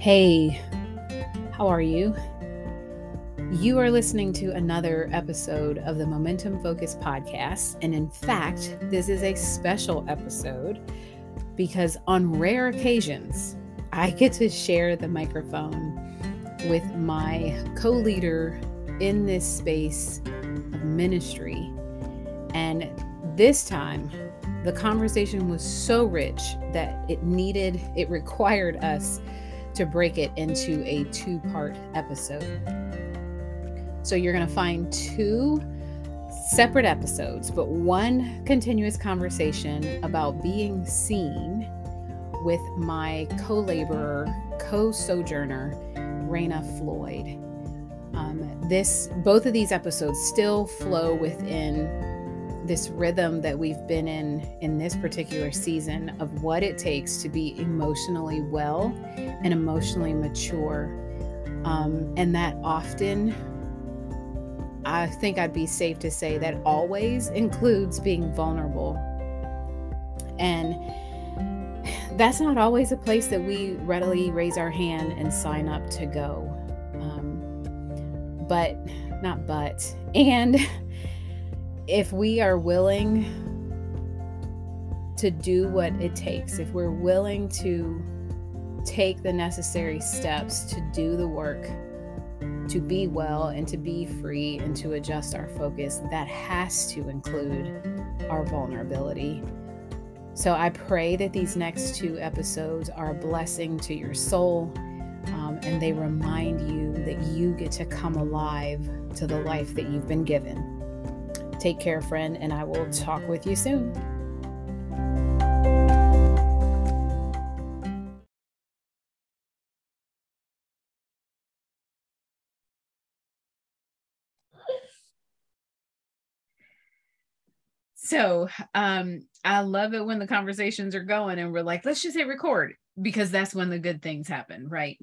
Hey, how are you? You are listening to another episode of the Momentum Focus podcast. And in fact, this is a special episode because on rare occasions, I get to share the microphone with my co leader in this space of ministry. And this time, the conversation was so rich that it needed, it required us to break it into a two part episode. So you're going to find two separate episodes, but one continuous conversation about being seen with my co laborer, co sojourner, Raina Floyd. Um, this both of these episodes still flow within this rhythm that we've been in in this particular season of what it takes to be emotionally well and emotionally mature. Um, and that often, I think I'd be safe to say that always includes being vulnerable. And that's not always a place that we readily raise our hand and sign up to go. Um, but, not but, and if we are willing to do what it takes, if we're willing to take the necessary steps to do the work, to be well and to be free and to adjust our focus, that has to include our vulnerability. So I pray that these next two episodes are a blessing to your soul um, and they remind you that you get to come alive to the life that you've been given. Take care, friend, and I will talk with you soon. So um, I love it when the conversations are going and we're like, let's just hit record because that's when the good things happen, right?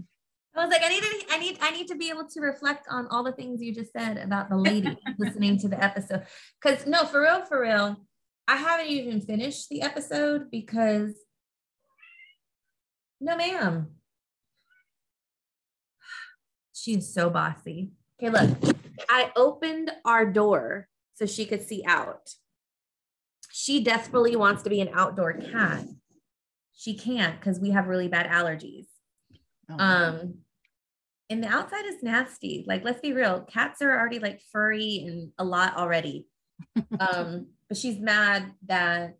I was like, I need to, I need, I need to be able to reflect on all the things you just said about the lady listening to the episode. Cause no, for real, for real, I haven't even finished the episode because no, ma'am. She's so bossy. Okay, look, I opened our door so she could see out. She desperately wants to be an outdoor cat. She can't because we have really bad allergies. Oh. Um, and the outside is nasty. Like, let's be real, cats are already like furry and a lot already. um, but she's mad that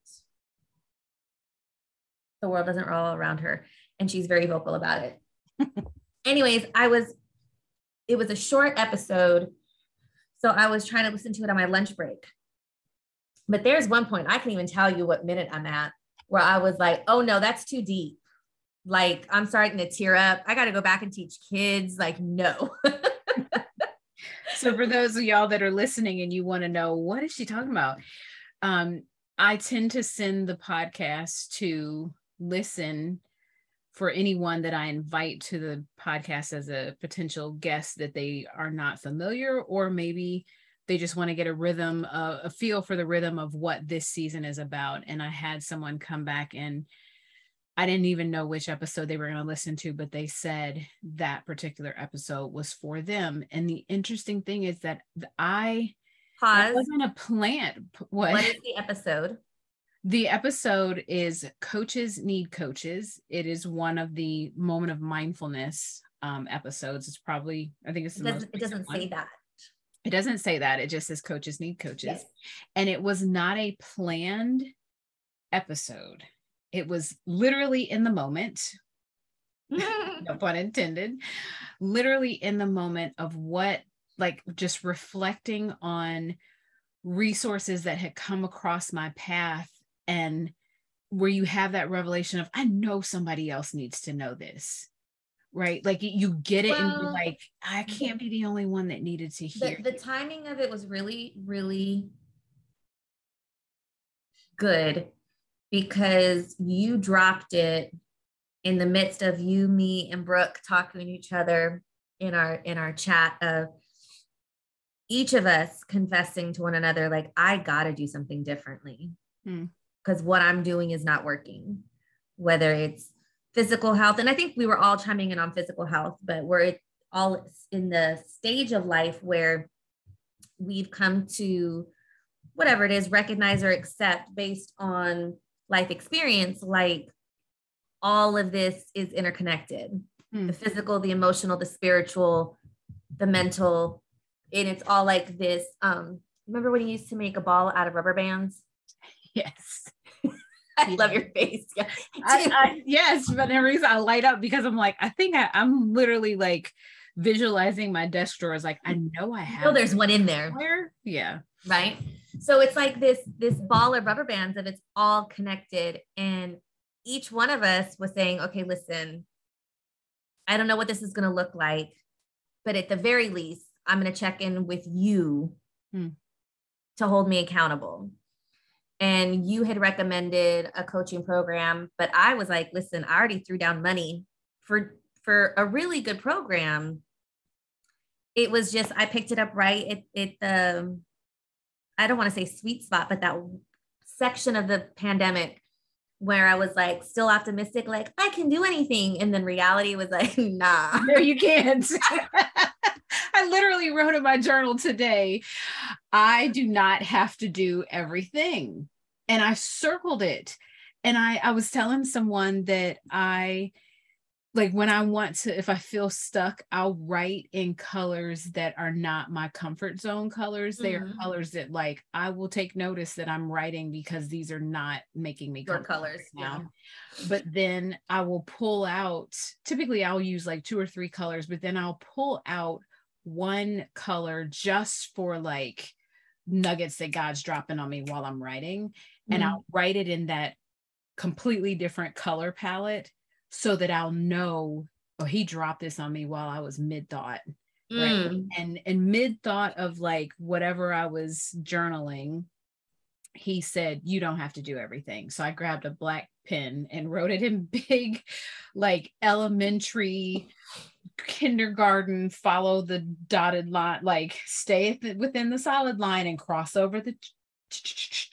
the world doesn't roll around her, and she's very vocal about it. Anyways, I was, it was a short episode. So I was trying to listen to it on my lunch break. But there's one point, I can even tell you what minute I'm at, where I was like, oh no, that's too deep like i'm starting to tear up. I got to go back and teach kids like no. So for those of y'all that are listening and you want to know what is she talking about? Um i tend to send the podcast to listen for anyone that i invite to the podcast as a potential guest that they are not familiar or maybe they just want to get a rhythm uh, a feel for the rhythm of what this season is about. And i had someone come back and I didn't even know which episode they were going to listen to, but they said that particular episode was for them. And the interesting thing is that I Pause. wasn't a plant. What? what is the episode? The episode is Coaches Need Coaches. It is one of the moment of mindfulness um, episodes. It's probably, I think it's it doesn't, it doesn't say that. It doesn't say that. It just says coaches need coaches. Yes. And it was not a planned episode it was literally in the moment no pun intended literally in the moment of what like just reflecting on resources that had come across my path and where you have that revelation of i know somebody else needs to know this right? Like you get it well, and you're like i can't be the only one that needed to hear the, the timing of it was really really good because you dropped it in the midst of you, me, and Brooke talking to each other in our in our chat of each of us confessing to one another, like, I gotta do something differently. Because hmm. what I'm doing is not working. Whether it's physical health. And I think we were all chiming in on physical health, but we're all in the stage of life where we've come to whatever it is, recognize or accept based on life experience, like all of this is interconnected hmm. the physical, the emotional, the spiritual, the mental. And it's all like this. Um, remember when you used to make a ball out of rubber bands? Yes. I love your face. Yeah. I, I, yes, but the reason I light up because I'm like, I think I, am literally like visualizing my desk drawers. Like, I know I have. Oh, there's one in there. Yeah. Right. So it's like this this ball of rubber bands and it's all connected. And each one of us was saying, okay, listen, I don't know what this is going to look like, but at the very least, I'm going to check in with you hmm. to hold me accountable and you had recommended a coaching program but i was like listen i already threw down money for for a really good program it was just i picked it up right at, at the i don't want to say sweet spot but that section of the pandemic where i was like still optimistic like i can do anything and then reality was like nah no you can't I literally wrote in my journal today, I do not have to do everything. And I circled it. And I, I was telling someone that I, like when I want to, if I feel stuck, I'll write in colors that are not my comfort zone colors. They mm-hmm. are colors that like I will take notice that I'm writing because these are not making me Your colors now. Yeah. But then I will pull out, typically I'll use like two or three colors, but then I'll pull out one color just for like nuggets that God's dropping on me while I'm writing. Mm-hmm. And I'll write it in that completely different color palette so that I'll know, oh, he dropped this on me while I was mid thought. Right. Mm. And and mid thought of like whatever I was journaling, he said, You don't have to do everything. So I grabbed a black pen and wrote it in big, like elementary kindergarten follow the dotted line like stay within the solid line and cross over the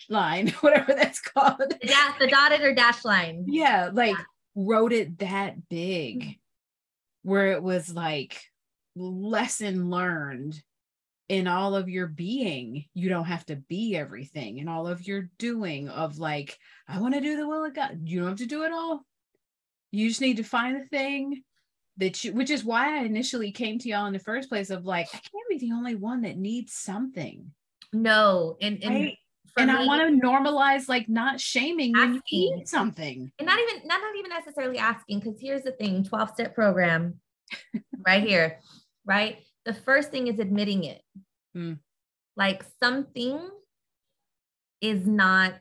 line whatever that's called the, the dotted or dash line yeah like yeah. Wrote it that big mm-hmm. where it was like lesson learned in all of your being you don't have to be everything in all of your doing of like i want to do the will of god you don't have to do it all you just need to find the thing that you which is why I initially came to y'all in the first place of like I can't be the only one that needs something. No, and and right? And me, I want to normalize like not shaming asking. when you need something. And not even not, not even necessarily asking because here's the thing 12 step program right here, right? The first thing is admitting it. Mm. Like something is not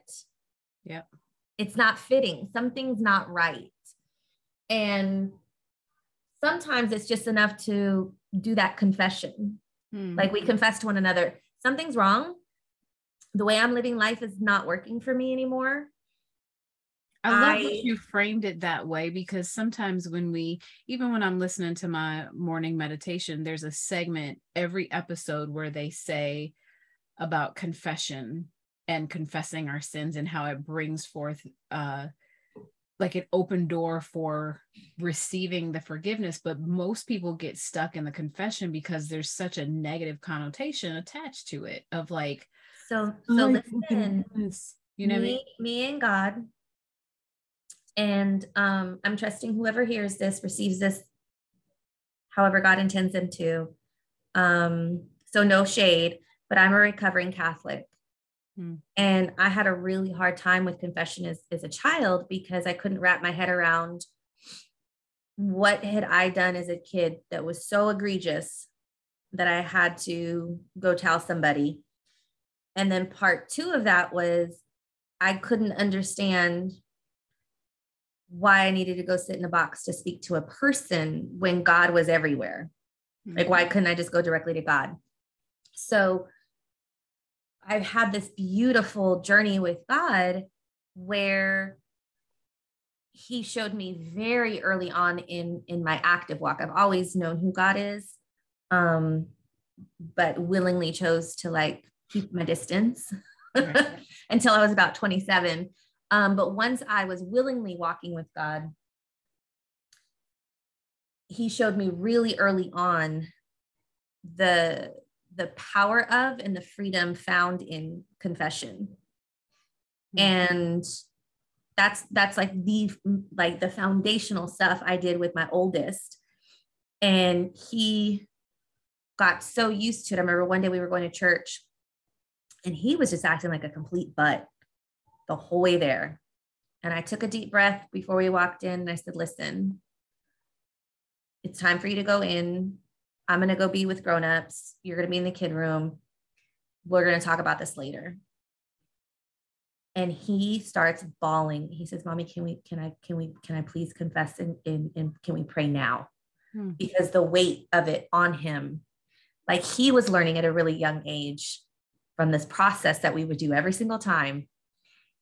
yeah. It's not fitting. Something's not right. And sometimes it's just enough to do that confession. Hmm. Like we confess to one another, something's wrong. The way I'm living life is not working for me anymore. I love I, that you framed it that way because sometimes when we, even when I'm listening to my morning meditation, there's a segment every episode where they say about confession and confessing our sins and how it brings forth uh, like an open door for receiving the forgiveness but most people get stuck in the confession because there's such a negative connotation attached to it of like so so oh, listen you know me, I mean? me and god and um i'm trusting whoever hears this receives this however god intends them to um so no shade but i'm a recovering catholic Hmm. And I had a really hard time with confession as, as a child because I couldn't wrap my head around what had I done as a kid that was so egregious that I had to go tell somebody. And then part two of that was I couldn't understand why I needed to go sit in a box to speak to a person when God was everywhere. Mm-hmm. Like, why couldn't I just go directly to God? So I've had this beautiful journey with God where he showed me very early on in in my active walk. I've always known who God is, um, but willingly chose to like keep my distance until I was about 27. Um, but once I was willingly walking with God, he showed me really early on the the power of and the freedom found in confession. Mm-hmm. and that's that's like the like the foundational stuff i did with my oldest. And he got so used to it. I remember one day we were going to church and he was just acting like a complete butt the whole way there. And i took a deep breath before we walked in and i said listen it's time for you to go in I'm going to go be with grown-ups. You're going to be in the kid room. We're going to talk about this later. And he starts bawling. He says, Mommy, can we, can I, can we, can I please confess and, and, and can we pray now? Hmm. Because the weight of it on him, like he was learning at a really young age from this process that we would do every single time.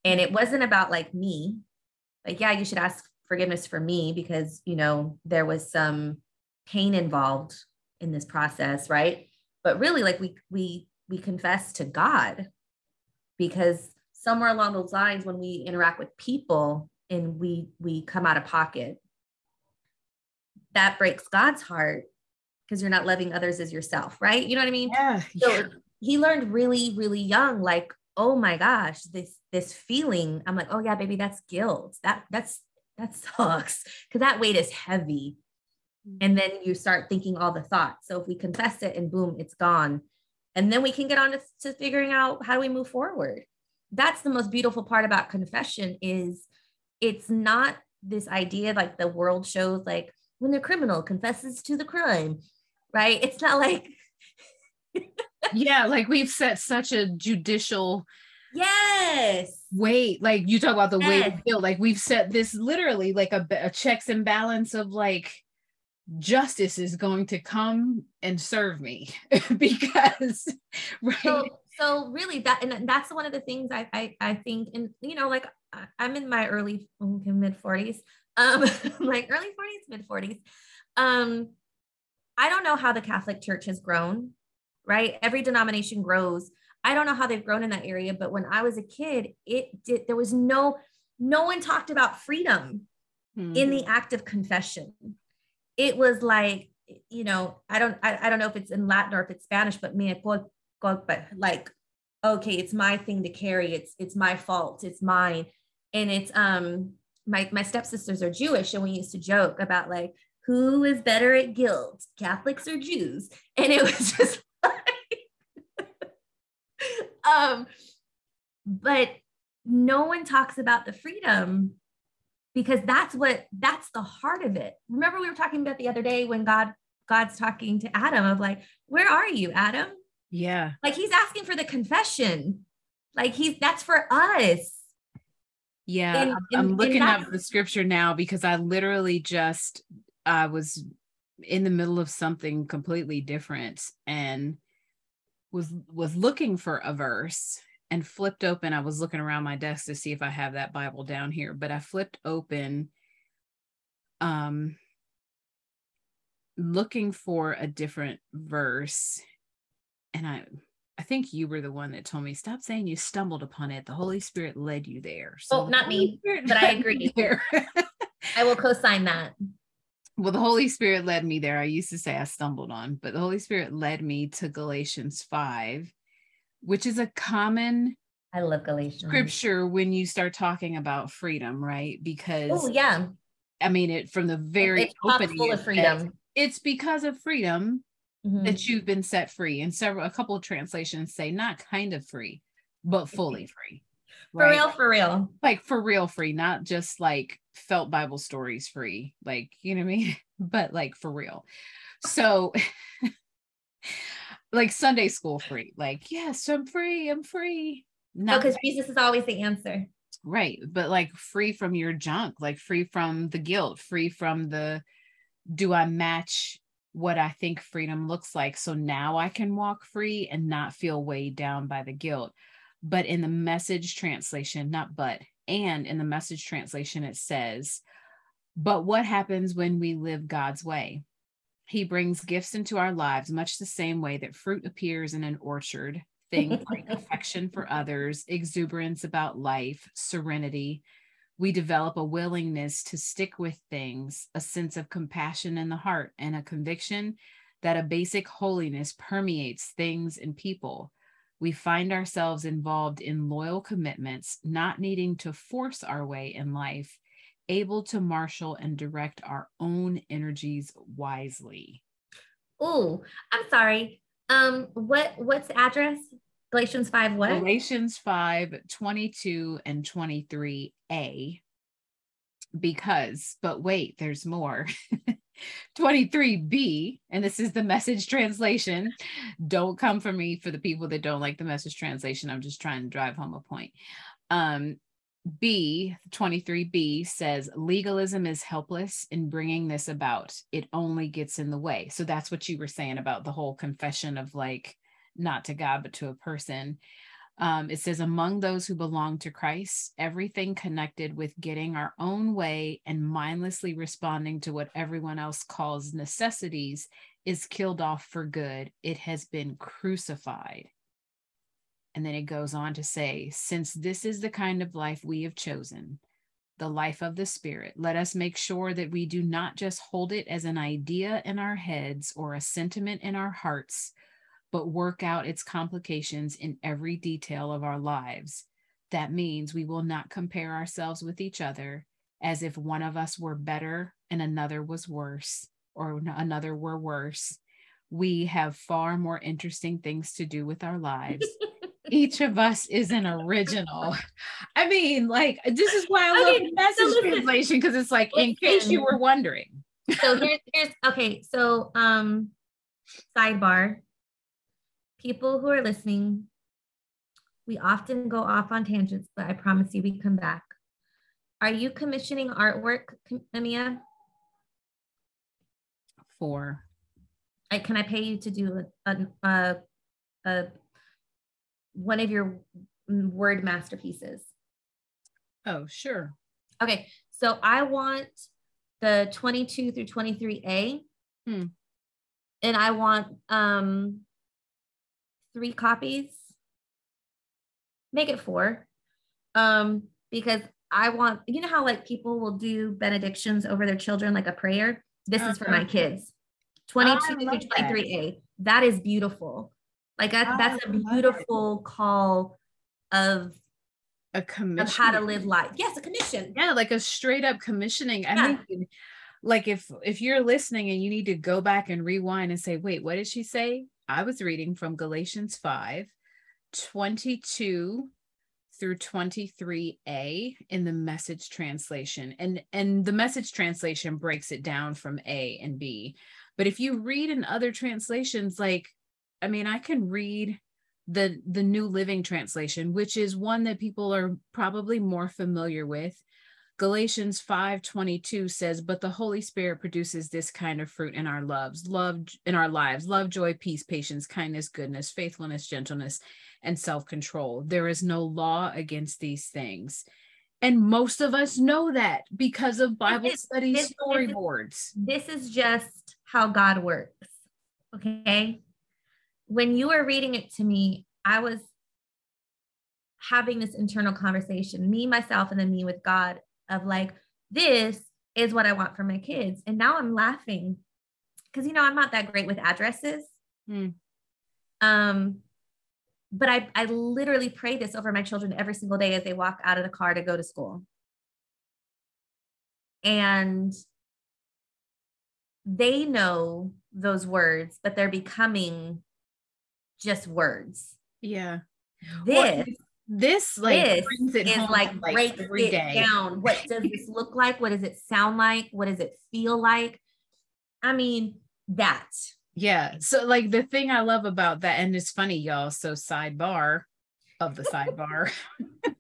And it wasn't about like me, like, yeah, you should ask forgiveness for me because, you know, there was some pain involved in this process, right? But really, like we we we confess to God because somewhere along those lines, when we interact with people and we we come out of pocket, that breaks God's heart because you're not loving others as yourself, right? You know what I mean? Yeah. So he learned really, really young, like, oh my gosh, this this feeling. I'm like, oh yeah, baby, that's guilt. That that's that sucks because that weight is heavy Mm-hmm. and then you start thinking all the thoughts. So if we confess it and boom it's gone. And then we can get on to, to figuring out how do we move forward. That's the most beautiful part about confession is it's not this idea like the world shows like when the criminal confesses to the crime right? It's not like yeah like we've set such a judicial yes. weight like you talk about the yes. weight of guilt like we've set this literally like a, a checks and balance of like justice is going to come and serve me because right? so, so, really that and that's one of the things I, I i think and you know like i'm in my early mid 40s um like early 40s mid 40s um i don't know how the catholic church has grown right? Every denomination grows. I don't know how they've grown in that area but when i was a kid it did there was no no one talked about freedom mm-hmm. in the act of confession it was like, you know, I don't, I, I don't know if it's in Latin or if it's Spanish, but me, but like, okay, it's my thing to carry. It's, it's my fault. It's mine. And it's, um, my, my stepsisters are Jewish and we used to joke about like, who is better at guilt, Catholics or Jews? And it was just like, um, but no one talks about the freedom because that's what that's the heart of it. Remember we were talking about the other day when god god's talking to adam of like where are you adam? Yeah. Like he's asking for the confession. Like he's that's for us. Yeah and, and, i'm looking up the scripture now because i literally just i was in the middle of something completely different and was was looking for a verse and flipped open. I was looking around my desk to see if I have that Bible down here, but I flipped open um looking for a different verse and I I think you were the one that told me stop saying you stumbled upon it. The Holy Spirit led you there. So oh, not me, but I agree. Here. I will co-sign that. Well, the Holy Spirit led me there. I used to say I stumbled on, but the Holy Spirit led me to Galatians 5 which is a common I love Galatians scripture when you start talking about freedom, right? Because oh yeah, I mean it from the very it's opening full of freedom. It's because of freedom mm-hmm. that you've been set free. And several a couple of translations say not kind of free, but fully free. For real, for real. Like for real free, not just like felt Bible stories free, like you know what I mean, but like for real. So like Sunday school free. Like, yes, I'm free. I'm free. No, because Jesus is always the answer. Right. But like free from your junk, like free from the guilt, free from the do I match what I think freedom looks like? So now I can walk free and not feel weighed down by the guilt. But in the message translation, not but, and in the message translation, it says, but what happens when we live God's way? He brings gifts into our lives, much the same way that fruit appears in an orchard. Things like affection for others, exuberance about life, serenity. We develop a willingness to stick with things, a sense of compassion in the heart, and a conviction that a basic holiness permeates things and people. We find ourselves involved in loyal commitments, not needing to force our way in life, able to marshal and direct our own energies wisely. Oh, I'm sorry. Um, what what's the address? Galatians 5 what? Galatians 5, 22 and 23a. Because, but wait, there's more. 23b, and this is the message translation. Don't come for me for the people that don't like the message translation. I'm just trying to drive home a point. Um, B, 23b says legalism is helpless in bringing this about. It only gets in the way. So that's what you were saying about the whole confession of like, not to God, but to a person. Um, it says, among those who belong to Christ, everything connected with getting our own way and mindlessly responding to what everyone else calls necessities is killed off for good. It has been crucified. And then it goes on to say, since this is the kind of life we have chosen, the life of the Spirit, let us make sure that we do not just hold it as an idea in our heads or a sentiment in our hearts but work out its complications in every detail of our lives. That means we will not compare ourselves with each other as if one of us were better and another was worse, or another were worse. We have far more interesting things to do with our lives. each of us is an original. I mean, like, this is why I love the message so translation because it's like, in case you were wondering. so here's, here's okay. So, um, sidebar people who are listening, we often go off on tangents, but I promise you we come back. Are you commissioning artwork, Amia? For. I, can I pay you to do a, a, a one of your word masterpieces? Oh, sure. Okay, so I want the 22 through 23A. Hmm. And I want um three copies. Make it four. Um, because I want, you know how like people will do benedictions over their children, like a prayer. This uh-huh. is for my uh-huh. kids. 22 through 23A. That. that is beautiful. Like that, that's a beautiful call of a commission of how to live life. Yes, a commission. Yeah, like a straight up commissioning. I yeah. mean, like if if you're listening and you need to go back and rewind and say, wait, what did she say? I was reading from Galatians 5 22 through 23a in the message translation and and the message translation breaks it down from a and b but if you read in other translations like i mean i can read the the new living translation which is one that people are probably more familiar with Galatians 5:22 says, "But the Holy Spirit produces this kind of fruit in our loves, love in our lives, love, joy, peace, patience, kindness, goodness, faithfulness, gentleness, and self-control. There is no law against these things." And most of us know that because of Bible this, study this, storyboards. This, this is just how God works. Okay? When you were reading it to me, I was having this internal conversation, me, myself, and then me with God of like, this is what I want for my kids. And now I'm laughing because, you know, I'm not that great with addresses. Mm. Um, but I, I literally pray this over my children every single day as they walk out of the car to go to school. And they know those words, but they're becoming just words. Yeah. This well, this like this brings it is like, like breaks it day. down. What does this look like? What does it sound like? What does it feel like? I mean, that. Yeah. So like the thing I love about that, and it's funny, y'all. So sidebar of the sidebar.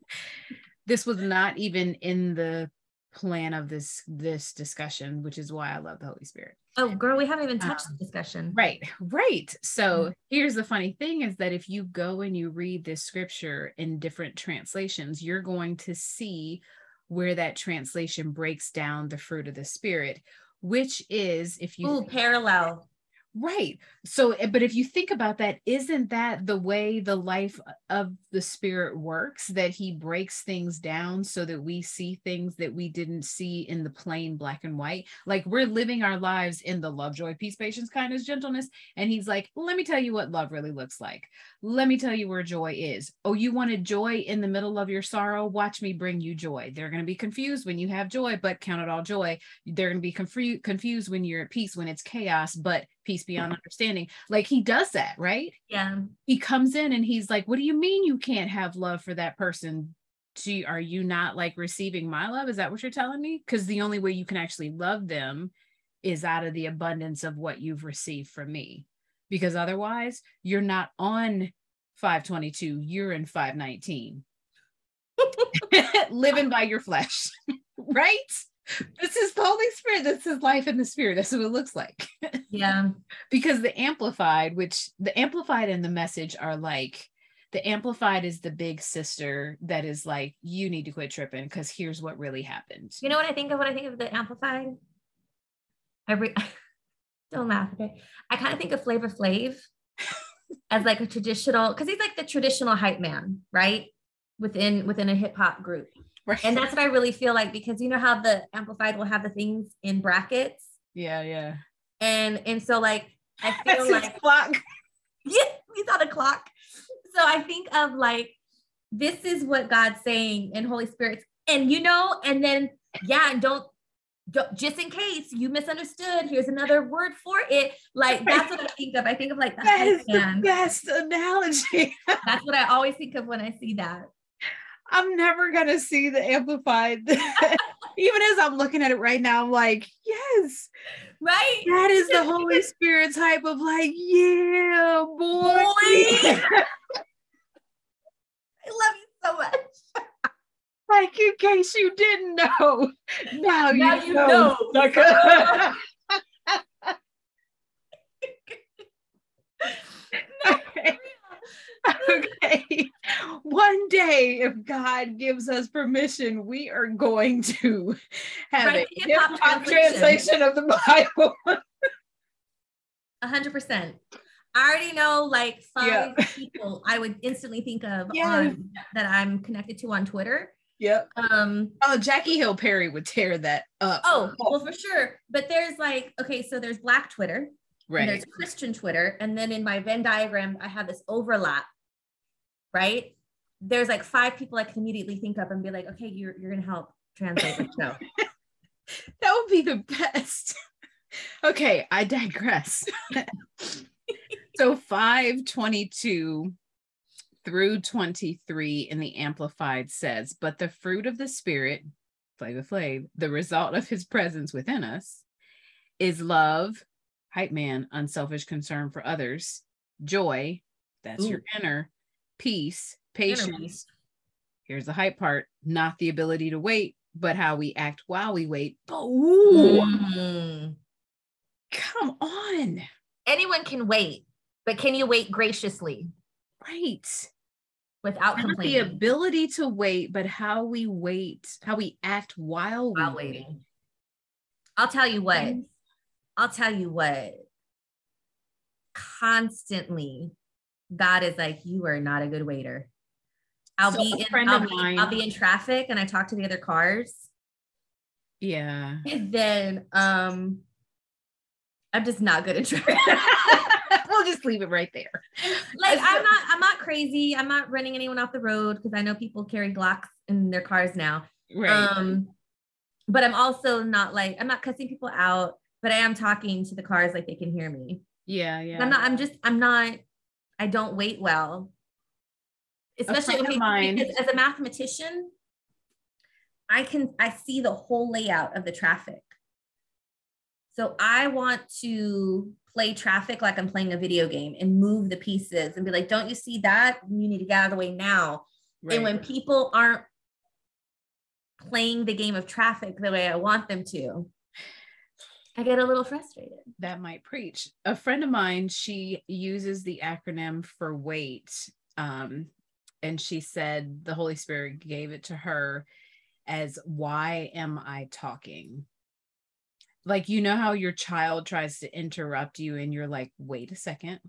this was not even in the plan of this this discussion, which is why I love the Holy Spirit. Oh, girl, we haven't even touched um, the discussion. Right, right. So mm-hmm. here's the funny thing is that if you go and you read this scripture in different translations, you're going to see where that translation breaks down the fruit of the spirit, which is if you Ooh, parallel. Right. So, eh, but if you think about that, isn't that the way the life of the spirit works? That he breaks things down so that we see things that we didn't see in the plain black and white. Like we're living our lives in the love, joy, peace, patience, kindness, gentleness. And he's like, let me tell you what love really looks like. Let me tell you where joy is. Oh, you wanted joy in the middle of your sorrow? Watch me bring you joy. They're going to be confused when you have joy, but count it all joy. They're going to be confu- confused when you're at peace, when it's chaos, but peace beyond understanding. Like he does that, right? Yeah. He comes in and he's like, What do you mean you can't have love for that person? You, are you not like receiving my love? Is that what you're telling me? Because the only way you can actually love them is out of the abundance of what you've received from me. Because otherwise, you're not on 522, you're in 519. Living by your flesh, right? This is the Holy Spirit. This is life in the Spirit. That's what it looks like. Yeah. because the Amplified, which the Amplified and the message are like, the Amplified is the big sister that is like, you need to quit tripping because here's what really happened. You know what I think of when I think of the Amplified? Every don't laugh, okay? I kind of think of Flavor Flav as like a traditional, because he's like the traditional hype man, right? Within within a hip hop group. Right. And that's what I really feel like because you know how the amplified will have the things in brackets. yeah, yeah. And and so like I feel like clock. yeah, he's on a clock. So I think of like this is what God's saying in Holy Spirit. And you know, and then yeah, and don't, don't just in case you misunderstood, here's another word for it. Like that's what I think of. I think of like the That the best analogy. That's what I always think of when I see that. I'm never gonna see the amplified. Even as I'm looking at it right now, I'm like, yes, Right? that is the Holy Spirit type of like, yeah, boy. Boy. I love you so much. like in case you didn't know, now, Now you, you know. know. okay. okay. One day, if God gives us permission, we are going to have Write a hip hop translation. translation of the Bible. A hundred percent. I already know like five Yeah. people I would instantly think of Yes. on that I'm connected to on Twitter. yep. Um, Oh, Jackie Hill Perry would tear that up. oh, well, for sure. But there's like, okay, so there's Black Twitter, and right. there's Christian Twitter, and then in my Venn diagram, I have this overlap, right? There's like five people I can immediately think of and be like, okay, you're you're gonna help translate the show. That would be the best. okay, I digress. so 522 through 23 in the Amplified says, But the fruit of the Spirit, Flavor Flav, the result of his presence within us, is love, hype man, unselfish concern for others, joy, that's your inner, peace, patience. Here's the hype part, not the ability to wait, but how we act while we wait. Ooh, Mm. come on. Anyone can wait, but can you wait graciously Right. without Not the ability to wait, but how we wait, how we act while, while we waiting. I'll tell you what. I'll tell you what. Constantly, God is like, you are not a good waiter. I'll So be in I'll be, mine- I'll be in traffic and I talk to the other cars. Yeah. And then um I'm just not good at traffic. we'll just leave it right there. like As I'm not I'm not crazy. I'm not running anyone off the road because I know people carry Glocks in their cars now. Right. Um, but I'm also not like I'm not cussing people out, but I am talking to the cars like they can hear me. yeah, yeah. I'm not. I'm just. I'm not. I don't wait well. Especially of mine- because as a mathematician, I can. I see the whole layout of the traffic. So I want to play traffic like I'm playing a video game and move the pieces and be like, "Don't you see that? You need to get out of the way now." right. And when people aren't playing the game of traffic the way I want them to, I get a little frustrated. that might preach. A friend of mine, she uses the acronym for wait. Um, and she said the Holy Spirit gave it to her as why am I talking? like you know how your child tries to interrupt you and you're like wait a second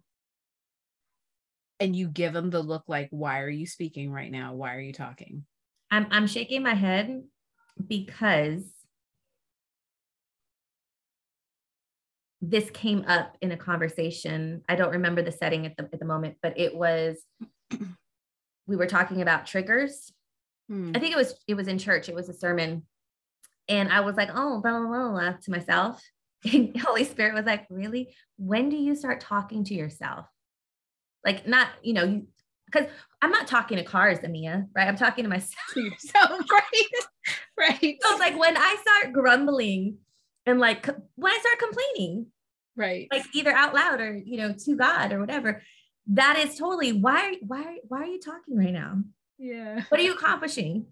and you give them the look like why are you speaking right now why are you talking I'm I'm shaking my head because this came up in a conversation. I don't remember the setting at the at the moment, but it was we were talking about triggers. Hmm. I think it was it was in church. It was a sermon, and I was like, "Oh, blah blah blah,", blah to myself. And Holy Spirit was like, "Really? When do you start talking to yourself? Like, not you know, you because I'm not talking to cars, Amia, right? I'm talking to myself. yourself, right? right. So like when I start grumbling and like when I start complaining, right? Like either out loud or you know to God or whatever. That is totally why why why are you talking right now? Yeah. What are you accomplishing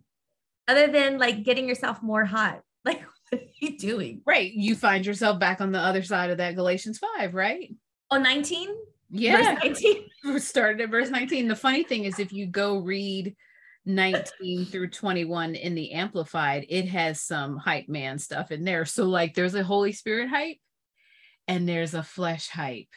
other than like getting yourself more hot? Like what are you doing? Right. You find yourself back on the other side of that Galatians 5, right? Oh, 19? Yeah. We started at verse 19. The funny thing is if you go read 19 through 21 in the amplified, it has some hype man stuff in there. So like there's a Holy Spirit hype and there's a flesh hype.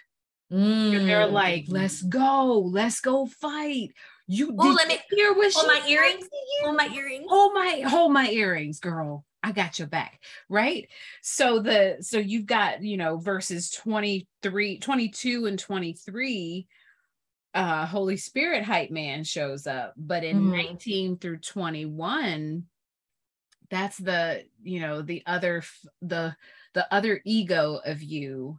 Mm. They're like, let's go, let's go fight. You oh, let me hear what hold my earrings. Hold my earrings. Hold my hold my earrings, girl. I got your back, right? So the so you've got, you know, verses 23, 22 and 23 uh Holy Spirit hype man shows up, but in mm-hmm. 19 through 21 that's the, you know, the other the the other ego of you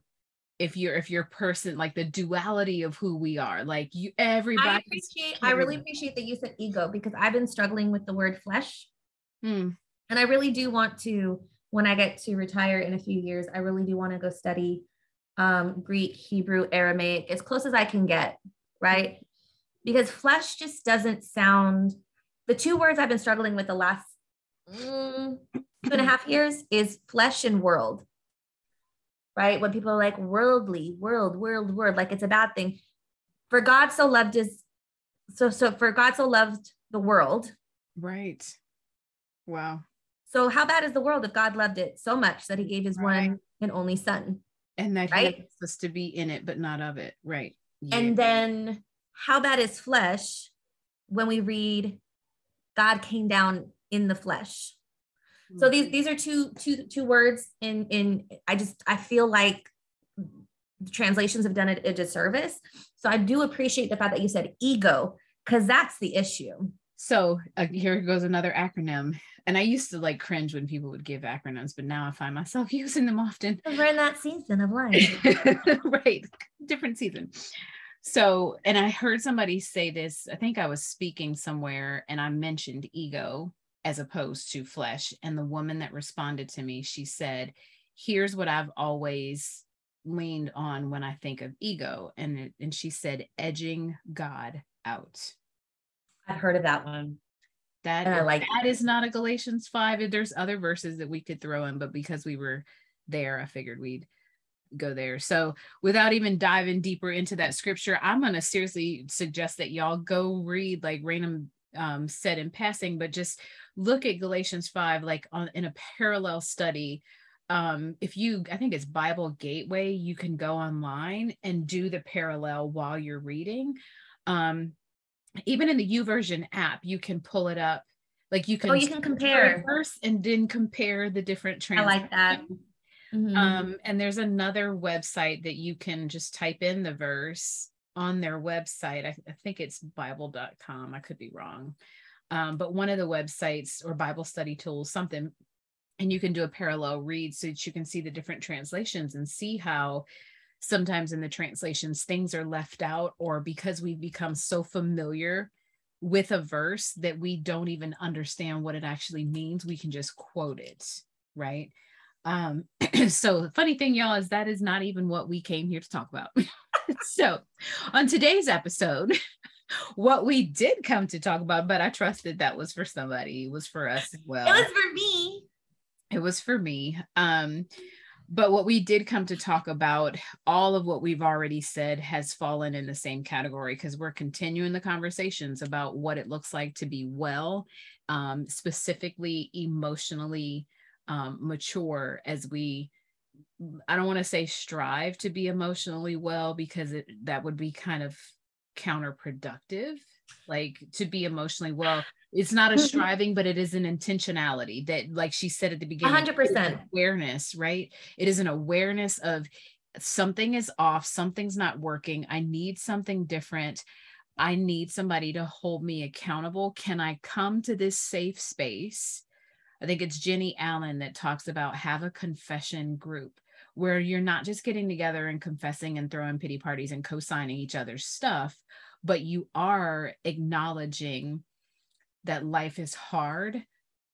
if you're if you're person like the duality of who we are like you everybody I appreciate I really appreciate that you said ego because I've been struggling with the word flesh. Hmm. and I really do want to when I get to retire in a few years I really do want to go study um, Greek Hebrew Aramaic as close as I can get right? Because flesh just doesn't sound the two words I've been struggling with the last mm, two and a half years is flesh and world right? When people are like worldly, world, world, world, like it's a bad thing. For God so loved is so so for God so loved the world. Right. Wow. So how bad is the world if God loved it so much that he gave his right. one and only son? And that right? he wants us to be in it, but not of it. Right. Yeah. And then how bad is flesh when we read God came down in the flesh? So these these are two two two words in in I just I feel like the translations have done it a disservice. So I do appreciate the fact that you said ego because that's the issue. So uh, here goes another acronym. And I used to like cringe when people would give acronyms, but now I find myself using them often. We're in that season of life. right. Different season. So, and I heard somebody say this, I think I was speaking somewhere and I mentioned ego as opposed to flesh. And the woman that responded to me, she said, Here's what I've always leaned on when I think of ego. And, and she said, edging God out. I've heard of that one. That, I like that is not a Galatians 5. There's other verses that we could throw in, but because we were there, I figured we'd go there. So without even diving deeper into that scripture, I'm gonna seriously suggest that y'all go read like Raina um, said in passing, but just look at Galatians 5 like on in a parallel study. Um, if you, I think it's Bible Gateway, you can go online and do the parallel while you're reading. Um, even in the YouVersion app, you can pull it up. Like you can, oh, you can compare first and then compare the different translations. I like that. Mm-hmm. Um, and there's another website that you can just type in the verse on their website. I, I think it's Bible.com. I could be wrong um, but one of the websites or Bible study tools, something, and you can do a parallel read so that you can see the different translations and see how sometimes in the translations things are left out, or because we've become so familiar with a verse that we don't even understand what it actually means, we can just quote it, right? Um, so funny thing, y'all, is that is not even what we came here to talk about. so on today's episode, what we did come to talk about, but I trusted that was for somebody. It was for us as well. It was for me. It was for me. Um, but what we did come to talk about, all of what we've already said has fallen in the same category because we're continuing the conversations about what it looks like to be well, um, specifically emotionally um, mature as we I don't want to say strive to be emotionally well because it, that would be kind of counterproductive. Like to be emotionally well, it's not a striving, but it is an intentionality that, like she said at the beginning, 100% awareness, right? It is an awareness of something is off, something's not working. I need something different. I need somebody to hold me accountable. Can I come to this safe space? I think it's Jenny Allen that talks about have a confession group where you're not just getting together and confessing and throwing pity parties and co-signing each other's stuff, but you are acknowledging that life is hard,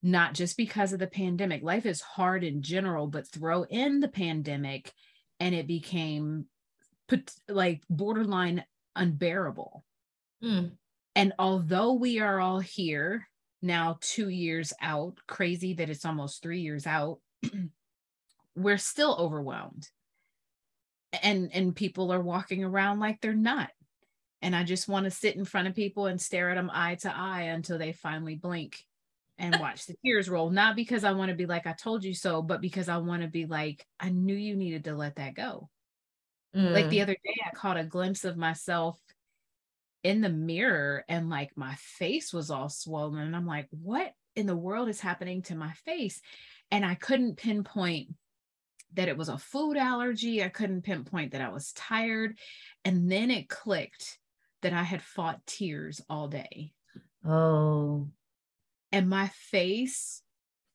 not just because of the pandemic. Life is hard in general, but throw in the pandemic and it became put like borderline unbearable. Mm. And although we are all here now, two years out, crazy that it's almost three years out, we're still overwhelmed. And and people are walking around like they're not. And I just want to sit in front of people and stare at them eye to eye until they finally blink and watch the tears roll. Not because I want to be like, I told you so, but because I want to be like, I knew you needed to let that go. Mm. Like the mm. other day, I caught a glimpse of myself in the mirror and like my face was all swollen. And I'm like, what in the world is happening to my face? And I couldn't pinpoint that it was a food allergy. I couldn't pinpoint that I was tired. And then it clicked that I had fought tears all day. Oh. And my face,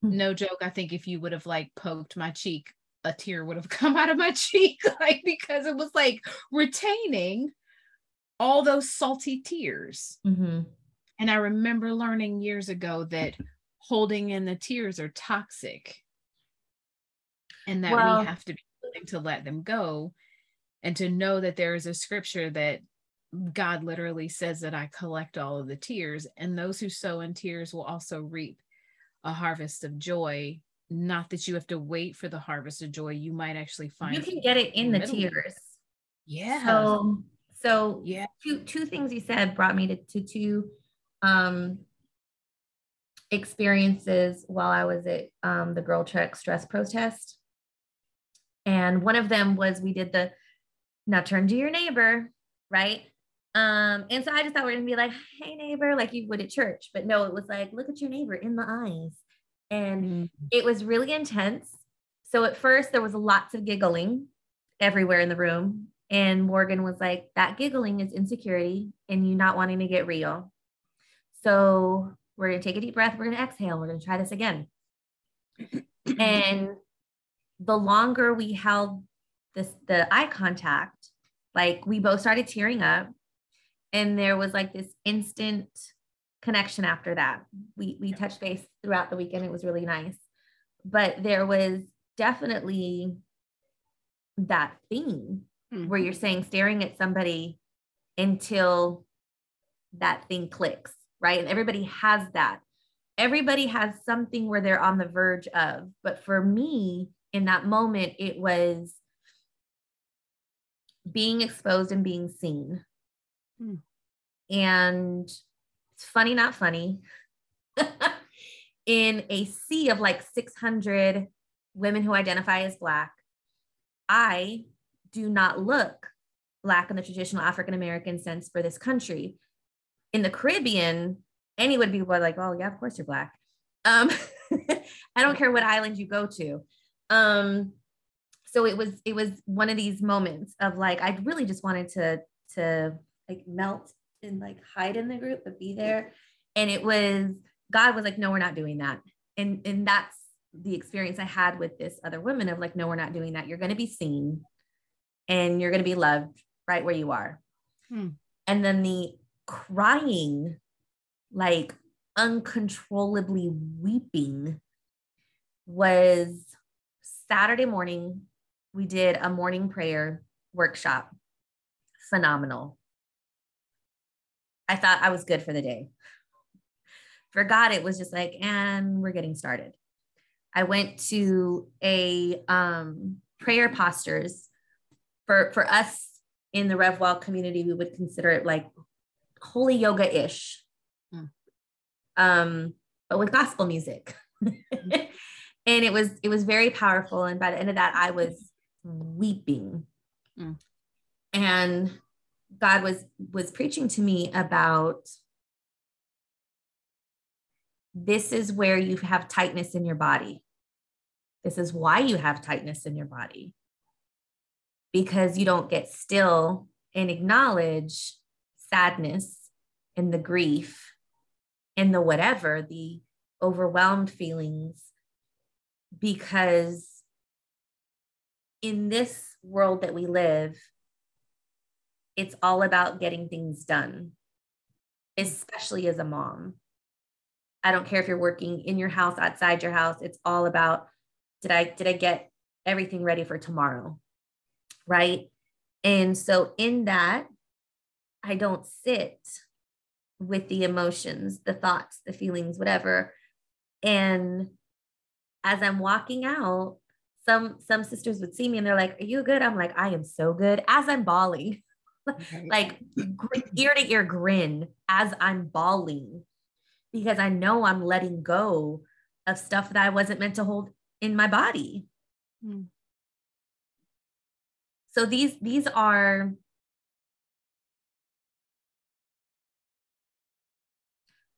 hmm. no joke, I think if you would have like poked my cheek, a tear would have come out of my cheek, like because it was like retaining all those salty tears. Mm-hmm. And I remember learning years ago that holding in the tears are toxic and that well, we have to be willing to let them go and to know that there is a scripture that God literally says that I collect all of the tears, and those who sow in tears will also reap a harvest of joy. Not that you have to wait for the harvest of joy, you might actually find you can get it in the tears. Yeah. So, so yeah, two two things you said brought me to, to two um experiences while I was at um, the GirlTrek stress protest. And one of them was we did the now turn to your neighbor, right? Um, and so I just thought we are gonna be like, hey neighbor, like you would at church, but no, it was like, look at your neighbor in the eyes. And mm-hmm. it was really intense. So at first there was lots of giggling everywhere in the room. And Morgan was like, that giggling is insecurity and you not wanting to get real. So we're gonna take a deep breath, we're gonna exhale, we're gonna try this again. and the longer we held this the eye contact, like we both started tearing up and there was like this instant connection after that. We we touched base throughout the weekend. It was really nice. But there was definitely that thing mm-hmm. where you're saying staring at somebody until that thing clicks, right? And everybody has that. Everybody has something where they're on the verge of. But for me, in that moment, it was being exposed and being seen. Hmm. And it's funny, not funny. in a sea of like 600 women who identify as Black, I do not look Black in the traditional African American sense for this country. In the Caribbean, any would be like, oh, yeah, of course you're Black. Um, I don't care what island you go to. Um, so it was it was one of these moments of like I really just wanted to to like melt and like hide in the group but be there and it was god was like no we're not doing that and and that's the experience i had with this other woman of like no we're not doing that you're going to be seen and you're going to be loved right where you are hmm. and then the crying like uncontrollably weeping was saturday morning we did a morning prayer workshop phenomenal I thought I was good for the day. For God, it was just like, and we're getting started. I went to a um, prayer postures for for us in the RevWell community. We would consider it like holy yoga ish, mm. um, but with gospel music. and it was it was very powerful and by the end of that i was weeping mm. and god was was preaching to me about this is where you have tightness in your body this is why you have tightness in your body because you don't get still and acknowledge sadness and the grief and the whatever the overwhelmed feelings because in this world that we live, it's all about getting things done, especially as a mom. I don't care if you're working in your house, outside your house, it's all about did I did I get everything ready for tomorrow? Right? And so in that I don't sit with the emotions, the thoughts, the feelings, whatever. And as I'm walking out, some some sisters would see me and they're like, "Are you good?" I'm like, "I am so good." As I'm bawling, like ear to ear grin as I'm bawling, because I know I'm letting go of stuff that I wasn't meant to hold in my body. Hmm. So these these are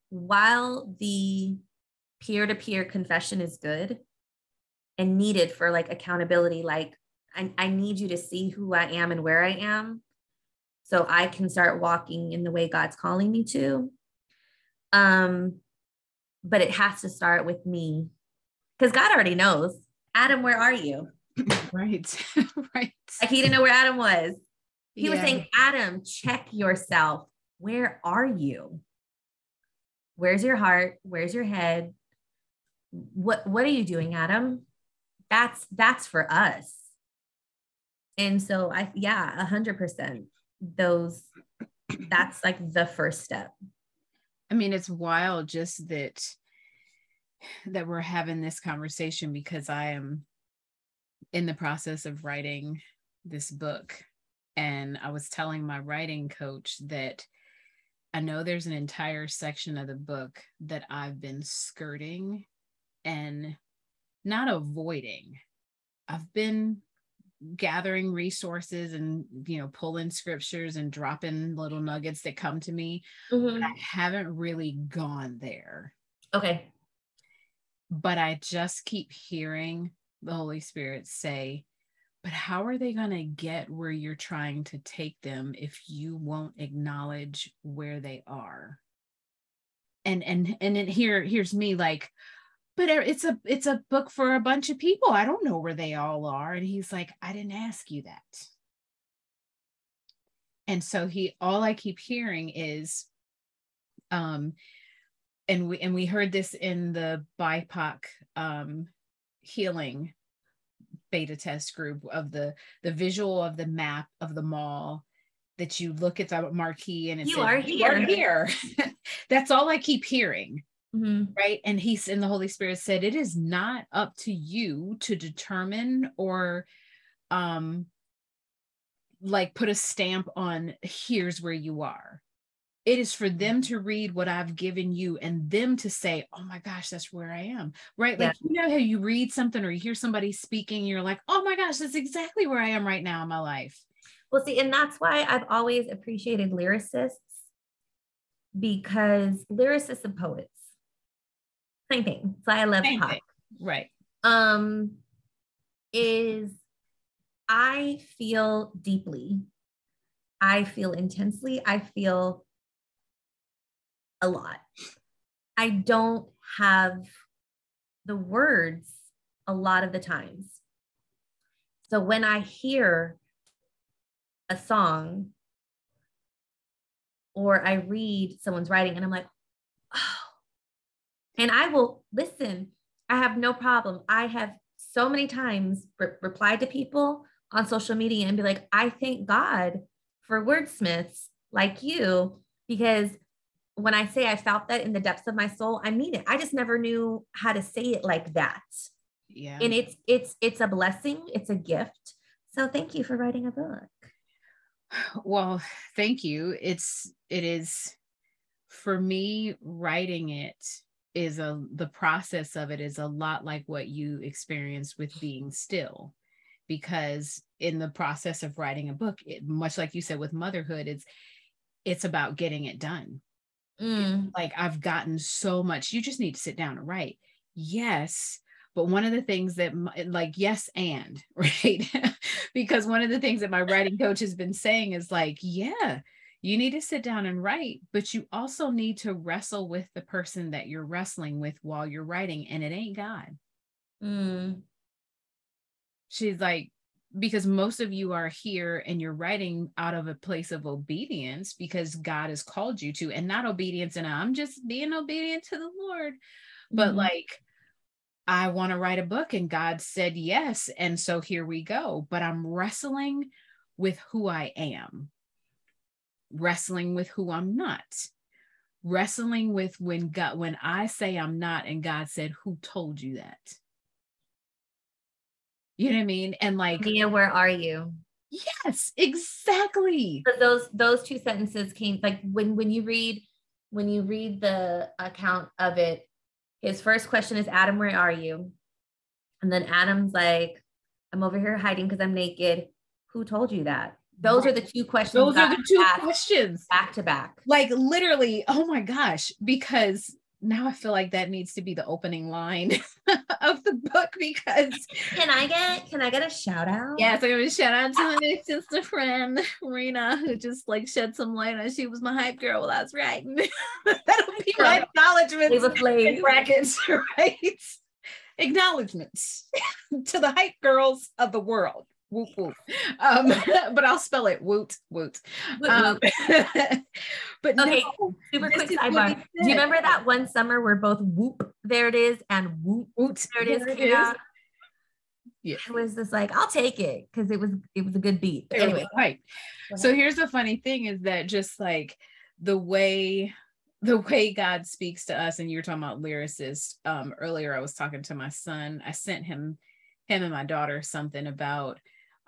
while the peer to peer confession is good and needed for like accountability, like I, I need you to see who I am and where I am so I can start walking in the way God's calling me to. Um, but it has to start with me because God already knows. Adam, where are you? Right. right. Like he didn't know where Adam was. He yeah. was saying, Adam, check yourself. Where are you? Where's your heart? Where's your head? What what are you doing, Adam? That's that's for us. And so I yeah, a hundred percent. Those that's like the first step. I mean, it's wild just that that we're having this conversation because I am in the process of writing this book. And I was telling my writing coach that I know there's an entire section of the book that I've been skirting and not avoiding. I've been gathering resources and you know pulling scriptures and dropping little nuggets that come to me mm-hmm. i haven't really gone there okay but i just keep hearing the holy spirit say but how are they going to get where you're trying to take them if you won't acknowledge where they are? And and and then here here's me like but it's a it's a book for a bunch of people. I don't know where they all are. And he's like i didn't ask you that. And so he all i keep hearing is um and we and we heard this in the bipoc um healing beta test group of the the visual of the map of the mall that you look at the marquee and it's you are here. You are here. That's all I keep hearing. Mm-hmm. Right. And he's in the Holy Spirit said, it is not up to you to determine or um like put a stamp on here's where you are it is for them to read what I've given you and them to say, oh my gosh, that's where I am. Right. Like, you know how you read something or you hear somebody speaking, you're like, oh my gosh, that's exactly where I am right now in my life. Well, see, and that's why I've always appreciated lyricists because lyricists and poets, same thing. So I love same pop. Thing. Right. Um, is I feel deeply. I feel intensely. I feel a lot. I don't have the words a lot of the times. So when I hear a song or I read someone's writing and I'm like, oh, and I will listen. I have no problem. I have so many times re- replied to people on social media and be like, I thank God for wordsmiths like you because when I say I felt that in the depths of my soul, I mean it. I just never knew how to say it like that. Yeah. And it's it's it's a blessing, it's a gift. So thank you for writing a book. Well, thank you. It's it is for me writing it is a the process of it is a lot like what you experienced with being still because in the process of writing a book it, much like you said with motherhood it's it's about getting it done Mm. like i've gotten so much you just need to sit down and write yes but one of the things that like yes and right because one of the things that my writing coach has been saying is like yeah you need to sit down and write but you also need to wrestle with the person that you're wrestling with while you're writing and it ain't god Mm. she's like because most of you are here and you're writing out of a place of obedience because God has called you to and not obedience and I'm just being obedient to the Lord but Mhm. like I want to write a book and God said yes and so here we go but I'm wrestling with who I am. Wrestling with who I'm not. Wrestling with when God when I say I'm not and God said who told you that you know what I mean and like Mia, where are you? yes exactly But those those two sentences came like when when you read when you read the account of it, his first question is Adam, where are you? And then Adam's like, I'm over here hiding because I'm naked. Who told you that? Those are the two questions. those are the two questions back to back. like literally oh my gosh because now i feel like that needs to be the opening line of the book because Can I get can I get a shout out? yes i'm gonna shout out to my sister friend Raina who just like shed some light on she was my hype girl. While i was writing that'll be my Girl. acknowledgments Leave a in brackets right? Acknowledgments to the hype girls of the world whoop whoop um but i'll spell it woot woot um, but Okay, no, Super quick sidebar. Do you remember that one summer where both whoop there it is and whoop woot there it is there came out? Yeah. I was just like, I'll take it because it was it was a good beat. But Anyway, anyway, right. So here's the funny thing is that just like the way the way God speaks to us, and you were talking about lyricists. Um, earlier I was talking to my son. I sent him him and my daughter something about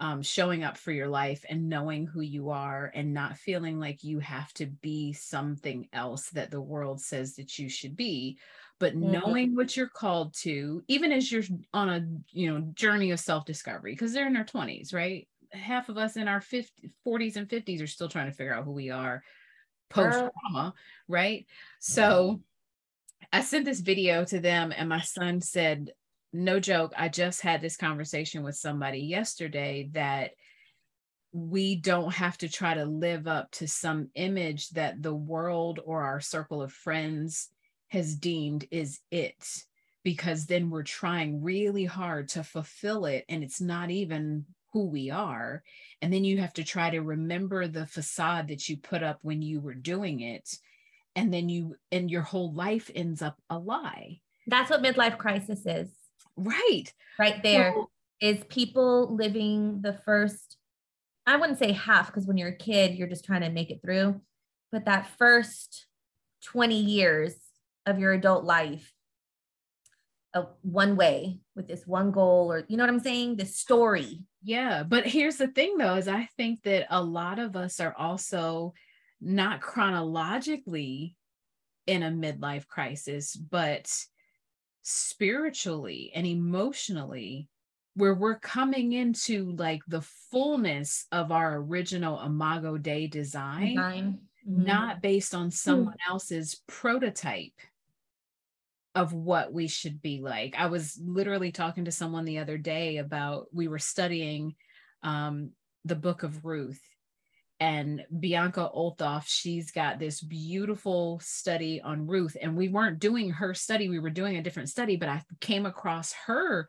um, showing up for your life and knowing who you are and not feeling like you have to be something else that the world says that you should be but Mhm. knowing what you're called to even as you're on a you know journey of self-discovery because they're in their 20s right? Half of us in our 50, 40s and 50s are still trying to figure out who we are post trauma right? So i sent this video to them and my son said no joke i just had this conversation with somebody yesterday that we don't have to try to live up to some image that the world or our circle of friends has deemed is it because then we're trying really hard to fulfill it and it's not even who we are. And then you have to try to remember the facade that you put up when you were doing it. And then you and your whole life ends up a lie. That's what midlife crisis is. Right Right there So- is people living the first, I wouldn't say half, because when you're a kid, you're just trying to make it through. But that first 20 years of your adult life, uh, one way with this one goal, or you know what I'm saying? This story. Yeah, but here's the thing though, is I think that a lot of us are also not chronologically in a midlife crisis, but spiritually and emotionally, where we're coming into like the fullness of our original Imago Dei design, Design. Mhm. not based on someone else's prototype of what we should be like. I was literally talking to someone the other day about we were studying um, the book of Ruth and Bianca Olthoff, she's got this beautiful study on Ruth. And we weren't doing her study, we were doing a different study, but I came across her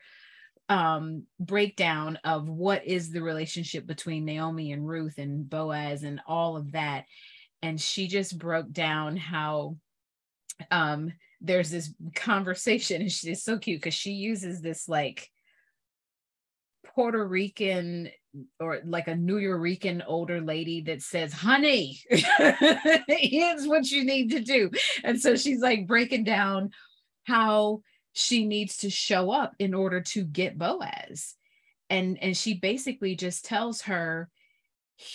um breakdown of what is the relationship between Naomi and Ruth and Boaz and all of that and she just broke down how um there's this conversation and she's so cute because she uses this like Puerto Rican or like a Nuyorican older lady that says, honey, here's what you need to do. And so she's like breaking down how she needs to show up in order to get Boaz. And and she basically just tells her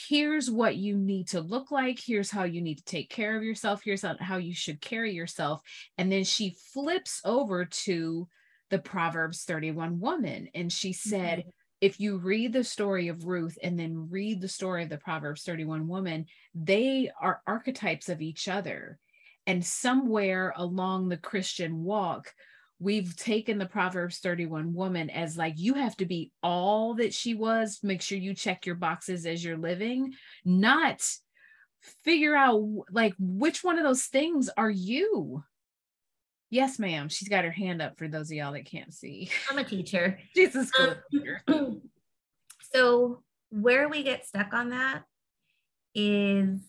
here's what you need to look like here's how you need to take care of yourself here's how you should carry yourself and then she flips over to the proverbs 31 woman and she said mm-hmm. If you read the story of ruth and then read the story of the proverbs 31 woman they are archetypes of each other and somewhere along the christian walk we've taken the Proverbs 31 woman as like you have to be all that she was. Make sure you check your boxes as you're living, not figure out like which one of those things are you. Yes, ma'am. She's got her hand up for those of y'all that can't see. I'm a teacher. She's a school teacher. so where we get stuck on that is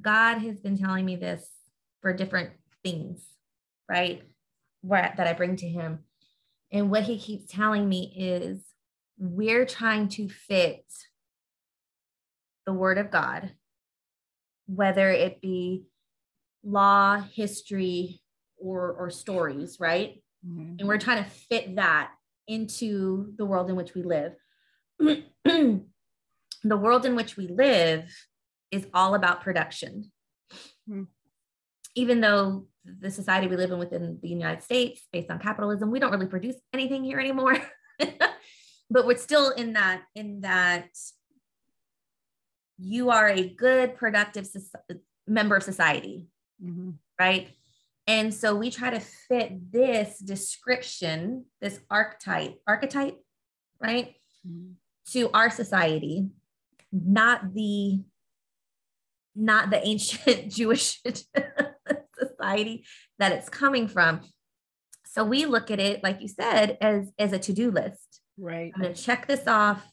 God has been telling me this for different things, right? Where, that I bring to him. And what he keeps telling me is we're trying to fit the word of God, whether it be law, history, or, or stories, right? Mm-hmm. And we're trying to fit that into the world in which we live. the world in which we live is all about production. Mm-hmm even though the society we live in within the United States, based on capitalism, we don't really produce anything here anymore. but we're still in that in that you are a good productive member of society mm-hmm. right and so we try to fit this description this archetype archetype right mm-hmm. to our society not the not the ancient jewish society that it's coming from. So we look at it, like you said, as, as a to-do list. Right. I'm going to check this off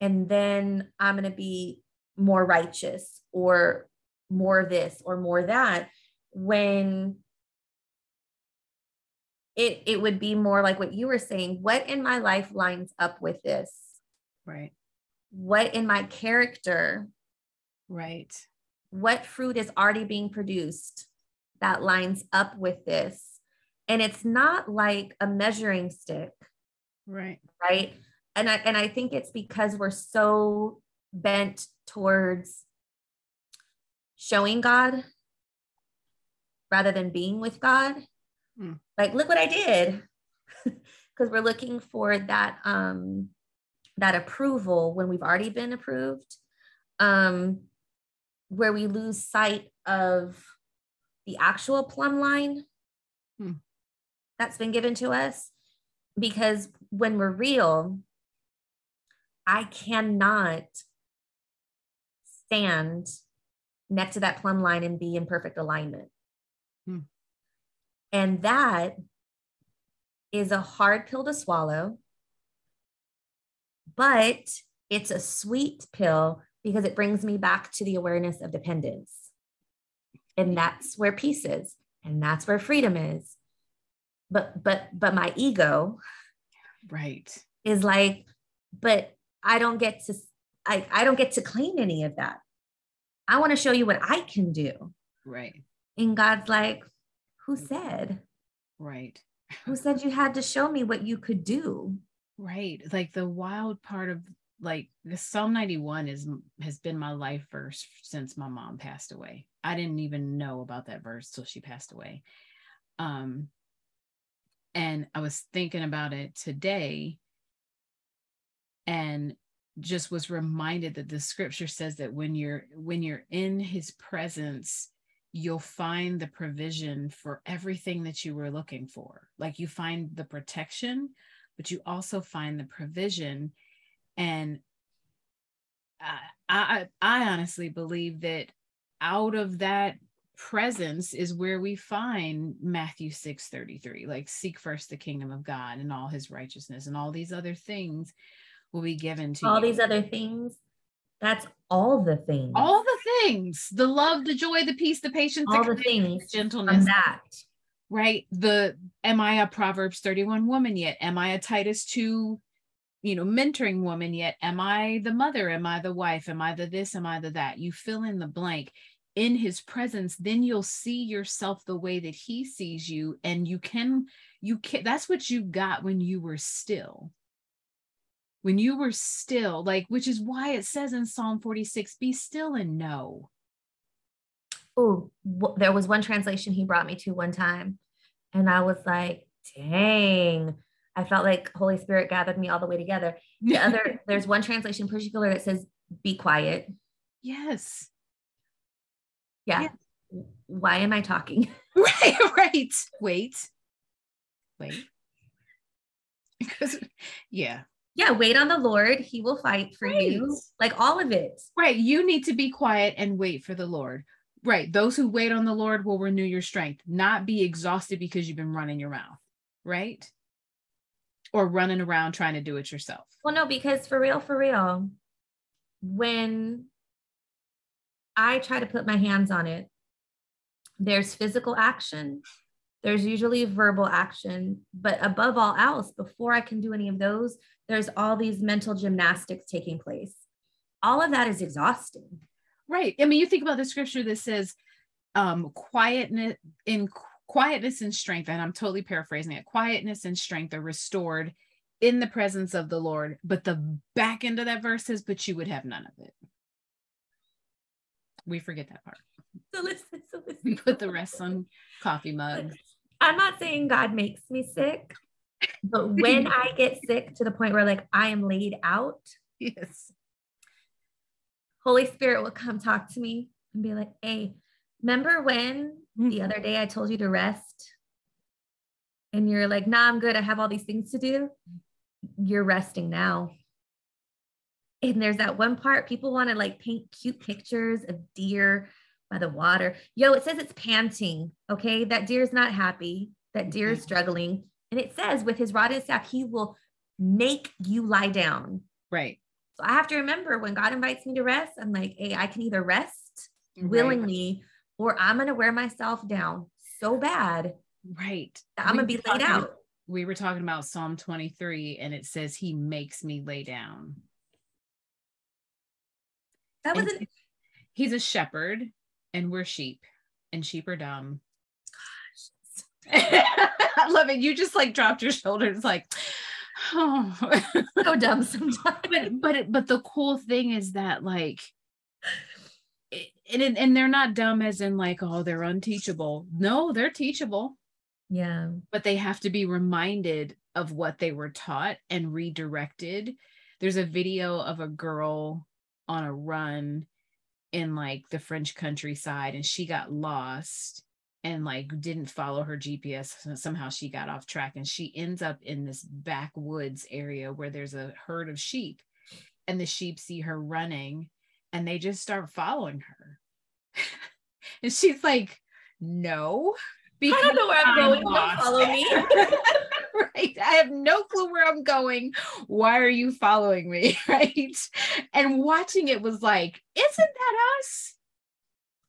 and then I'm going to be more righteous or more this or more that when it it would be more like what you were saying what in my life lines up with this right what in my character right what fruit is already being produced that lines up with this. And it's not like a measuring stick. Right. Right. And I and I think it's because we're so bent towards showing God rather than being with God. Mm. Like, look what I did. Because we're looking for that um that approval when we've already been approved. Um, where we lose sight of the actual plumb line hmm. that's been given to us. Because when we're real, I cannot stand next to that plumb line and be in perfect alignment. Hmm. And that is a hard pill to swallow, but it's a sweet pill because it brings me back to the awareness of dependence. And that's where peace is. And that's where freedom is. But but but my ego right is like, but I don't get to I, I don't get to claim any of that. I want to show you what I can do. Right. And God's like, who said? Right. Who said you had to show me what you could do? Right. Like the wild part of like the Psalm 91 is has been my life verse since my mom passed away. I didn't even know about that verse till she passed away. Um and I was thinking about it today and just was reminded that the scripture says that when you're when you're in his presence you'll find the provision for everything that you were looking for like you find the protection but you also find the provision and I, I, I honestly believe that out of that presence is where we find Matthew 6 33. Like, seek first the kingdom of God and all his righteousness, and all these other things will be given to all you. these other things. That's all the things. All the things the love, the joy, the peace, the patience, all the, the things, gentleness. that. Right. The am I a Proverbs 31 woman yet? Am I a Titus 2 you know mentoring woman yet am i the mother am i the wife am i the this am i the that you fill in the blank in his presence then you'll see yourself the way that he sees you and you can you can that's what you got when you were still when you were still, like, which is why it says in Psalm 46, be still and know. Oh, there was one translation he brought me to one time. And I was like, dang, I felt like Holy Spirit gathered me all the way together. The other, there's one translation in particular that says, be quiet. Yes. Yeah. yeah. Why am I talking? right, right. Wait. Wait. Because yeah. Yeah, wait on the Lord. He will fight for right. you. Like all of it. Right. You need to be quiet and wait for the Lord. Right. Those who wait on the Lord will renew your strength, not be exhausted because you've been running your mouth. Right. Or running around trying to do it yourself. Well, no, because for real, for real, when I try to put my hands on it, there's physical action, there's usually verbal action, but above all else, before I can do any of those, there's all these mental gymnastics taking place. All of that is exhausting. Right. I mean, you think about the scripture that says, um, quietness in quietness and strength, and I'm totally paraphrasing it. Quietness and strength are restored in the presence of the Lord. But the back end of that verse says, but you would have none of it. We forget that part. So listen, so listen. We put the rest on coffee mugs. I'm not saying God makes me sick, but when I get sick to the point where like I am laid out, yes, Holy Spirit will come talk to me and be like, hey, remember when mm-hmm. the other day I told you to rest? And you're like, nah, I'm good. I have all these things to do. You're resting now. And there's that one part people want to like paint cute pictures of deer by the water. Yo, it says it's panting. Okay. That deer is not happy. That deer is mm-hmm. struggling. And it says with his rod and staff, he will make you lie down. Right. So I have to remember when God invites me to rest, I'm like, hey, I can either rest right. willingly or I'm going to wear myself down so bad. Right. I'm going to be laid out. We were talking about Psalm 23 and it says, He makes me lay down. That was an- He's a shepherd and we're sheep and sheep are dumb. Gosh. I love it. You just like dropped your shoulders like, oh. So dumb sometimes. But but but the cool thing is that like and and they're not dumb as in like oh they're unteachable. No they're teachable. Yeah. But they have to be reminded of what they were taught and redirected. There's a video of a girl on a run in like the french countryside and she got lost and like didn't follow her GPS. Somehow she got off track and she ends up in this backwoods area where there's a herd of sheep. And the sheep see her running and they just start following her. and she's like, no. Because I don't know where I'm, I'm going. Don't follow me. right. I have no clue where I'm going. Why are you following me? Right. And watching it was like, isn't that us?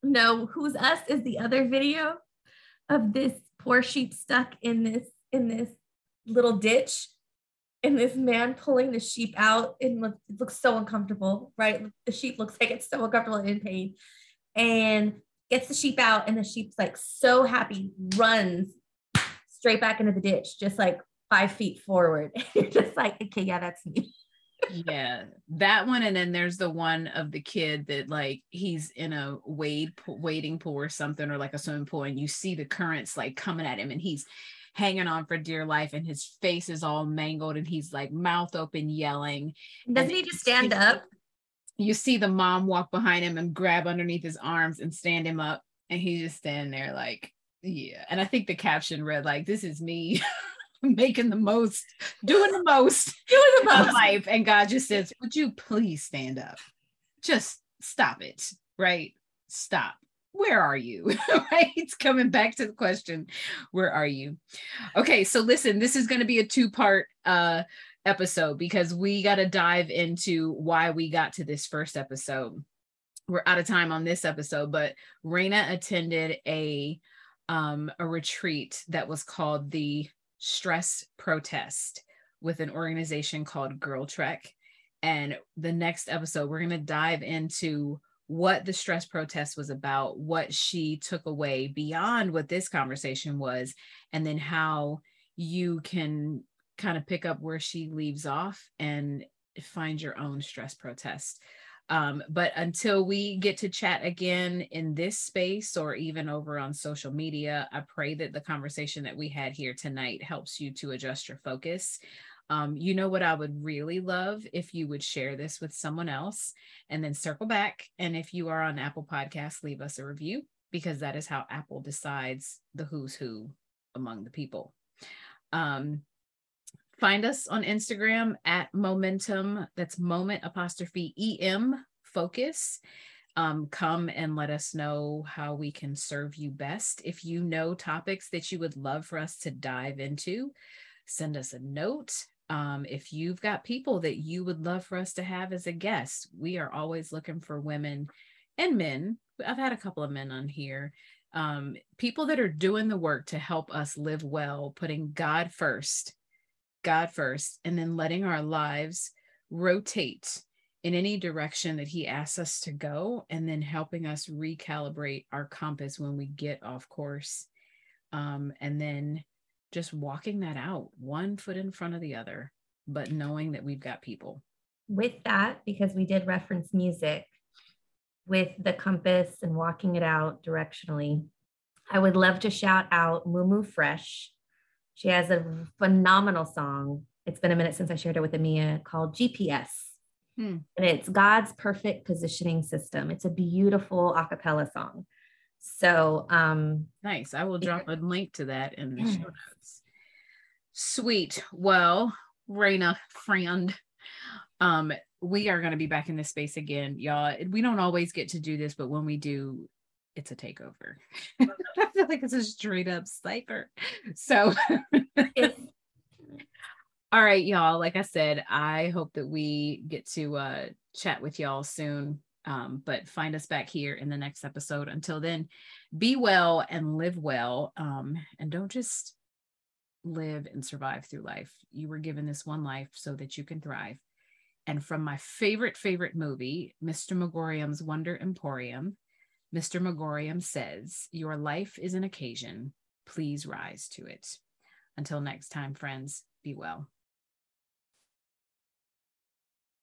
No, who's us is the other video of this poor sheep stuck in this in this little ditch and this man pulling the sheep out and it looks so uncomfortable right the sheep looks like it's so uncomfortable and in pain and gets the sheep out and the sheep's like so happy runs straight back into the ditch just like five feet forward. You're just like okay yeah that's me. Yeah that one and then there's the one of the kid that like he's in a wade wading pool or something or like a swimming pool and you see the currents like coming at him and he's hanging on for dear life and his face is all mangled and he's like mouth open yelling. Doesn't he just stand up? you see the mom walk behind him and grab underneath his arms and stand him up and he's just standing there like yeah. And i think the caption read like this is me making the most, doing the most, doing the most life. And God just says, Would you please stand up? Just stop it, right? Stop. Where are you? right? It's coming back to the question, where are you? Okay, so listen, this is going to be a two-part uh episode because we got to dive into why we got to this first episode. We're out of time on this episode, but Raina attended a um, a retreat that was called the stress protest with an organization called GirlTrek. And the next episode, we're going to dive into what the stress protest was about, what she took away beyond what this conversation was, and then how you can kind of pick up where she leaves off and find your own stress protest. Um, but until we get to chat again in this space or even over on social media, I pray that the conversation that we had here tonight helps you to adjust your focus. Um, you know what I would really love if you would share this with someone else and then circle back. And if you are on Apple Podcasts, leave us a review because that is how Apple decides the who's who among the people. Um, find us on Instagram at momentum. That's moment apostrophe em focus. Um, come and let us know how we can serve you best. If you know topics that you would love for us to dive into, send us a note. Um, if you've got people that you would love for us to have as a guest, we are always looking for women and men. I've had a couple of men on here. Um, people that are doing the work to help us live well, putting God first God first, and then letting our lives rotate in any direction that He asks us to go, and then helping us recalibrate our compass when we get off course. Um, and then just walking that out one foot in front of the other, but knowing that we've got people. With that, because we did reference music with the compass and walking it out directionally, I would love to shout out Mumu Fresh she has a phenomenal song. It's been a minute since I shared it with Amia called GPS. Hmm. And it's God's perfect positioning system. It's a beautiful a cappella song. So um nice. I will drop a link to that in the show notes. Sweet. Well, Raina, friend, um, we are going to be back in this space again, y'all. We don't always get to do this, but when we do, it's a takeover. I feel like it's a straight up cipher. So, all right, y'all. Like I said, I hope that we get to uh, chat with y'all soon. Um, but find us back here in the next episode. Until then, be well and live well. Um, and don't just live and survive through life. You were given this one life so that you can thrive. And from my favorite, favorite movie, Mr. Magorium's Wonder Emporium, Mr. Magorium says, Your life is an occasion. Please rise to it. Until next time, friends, be well.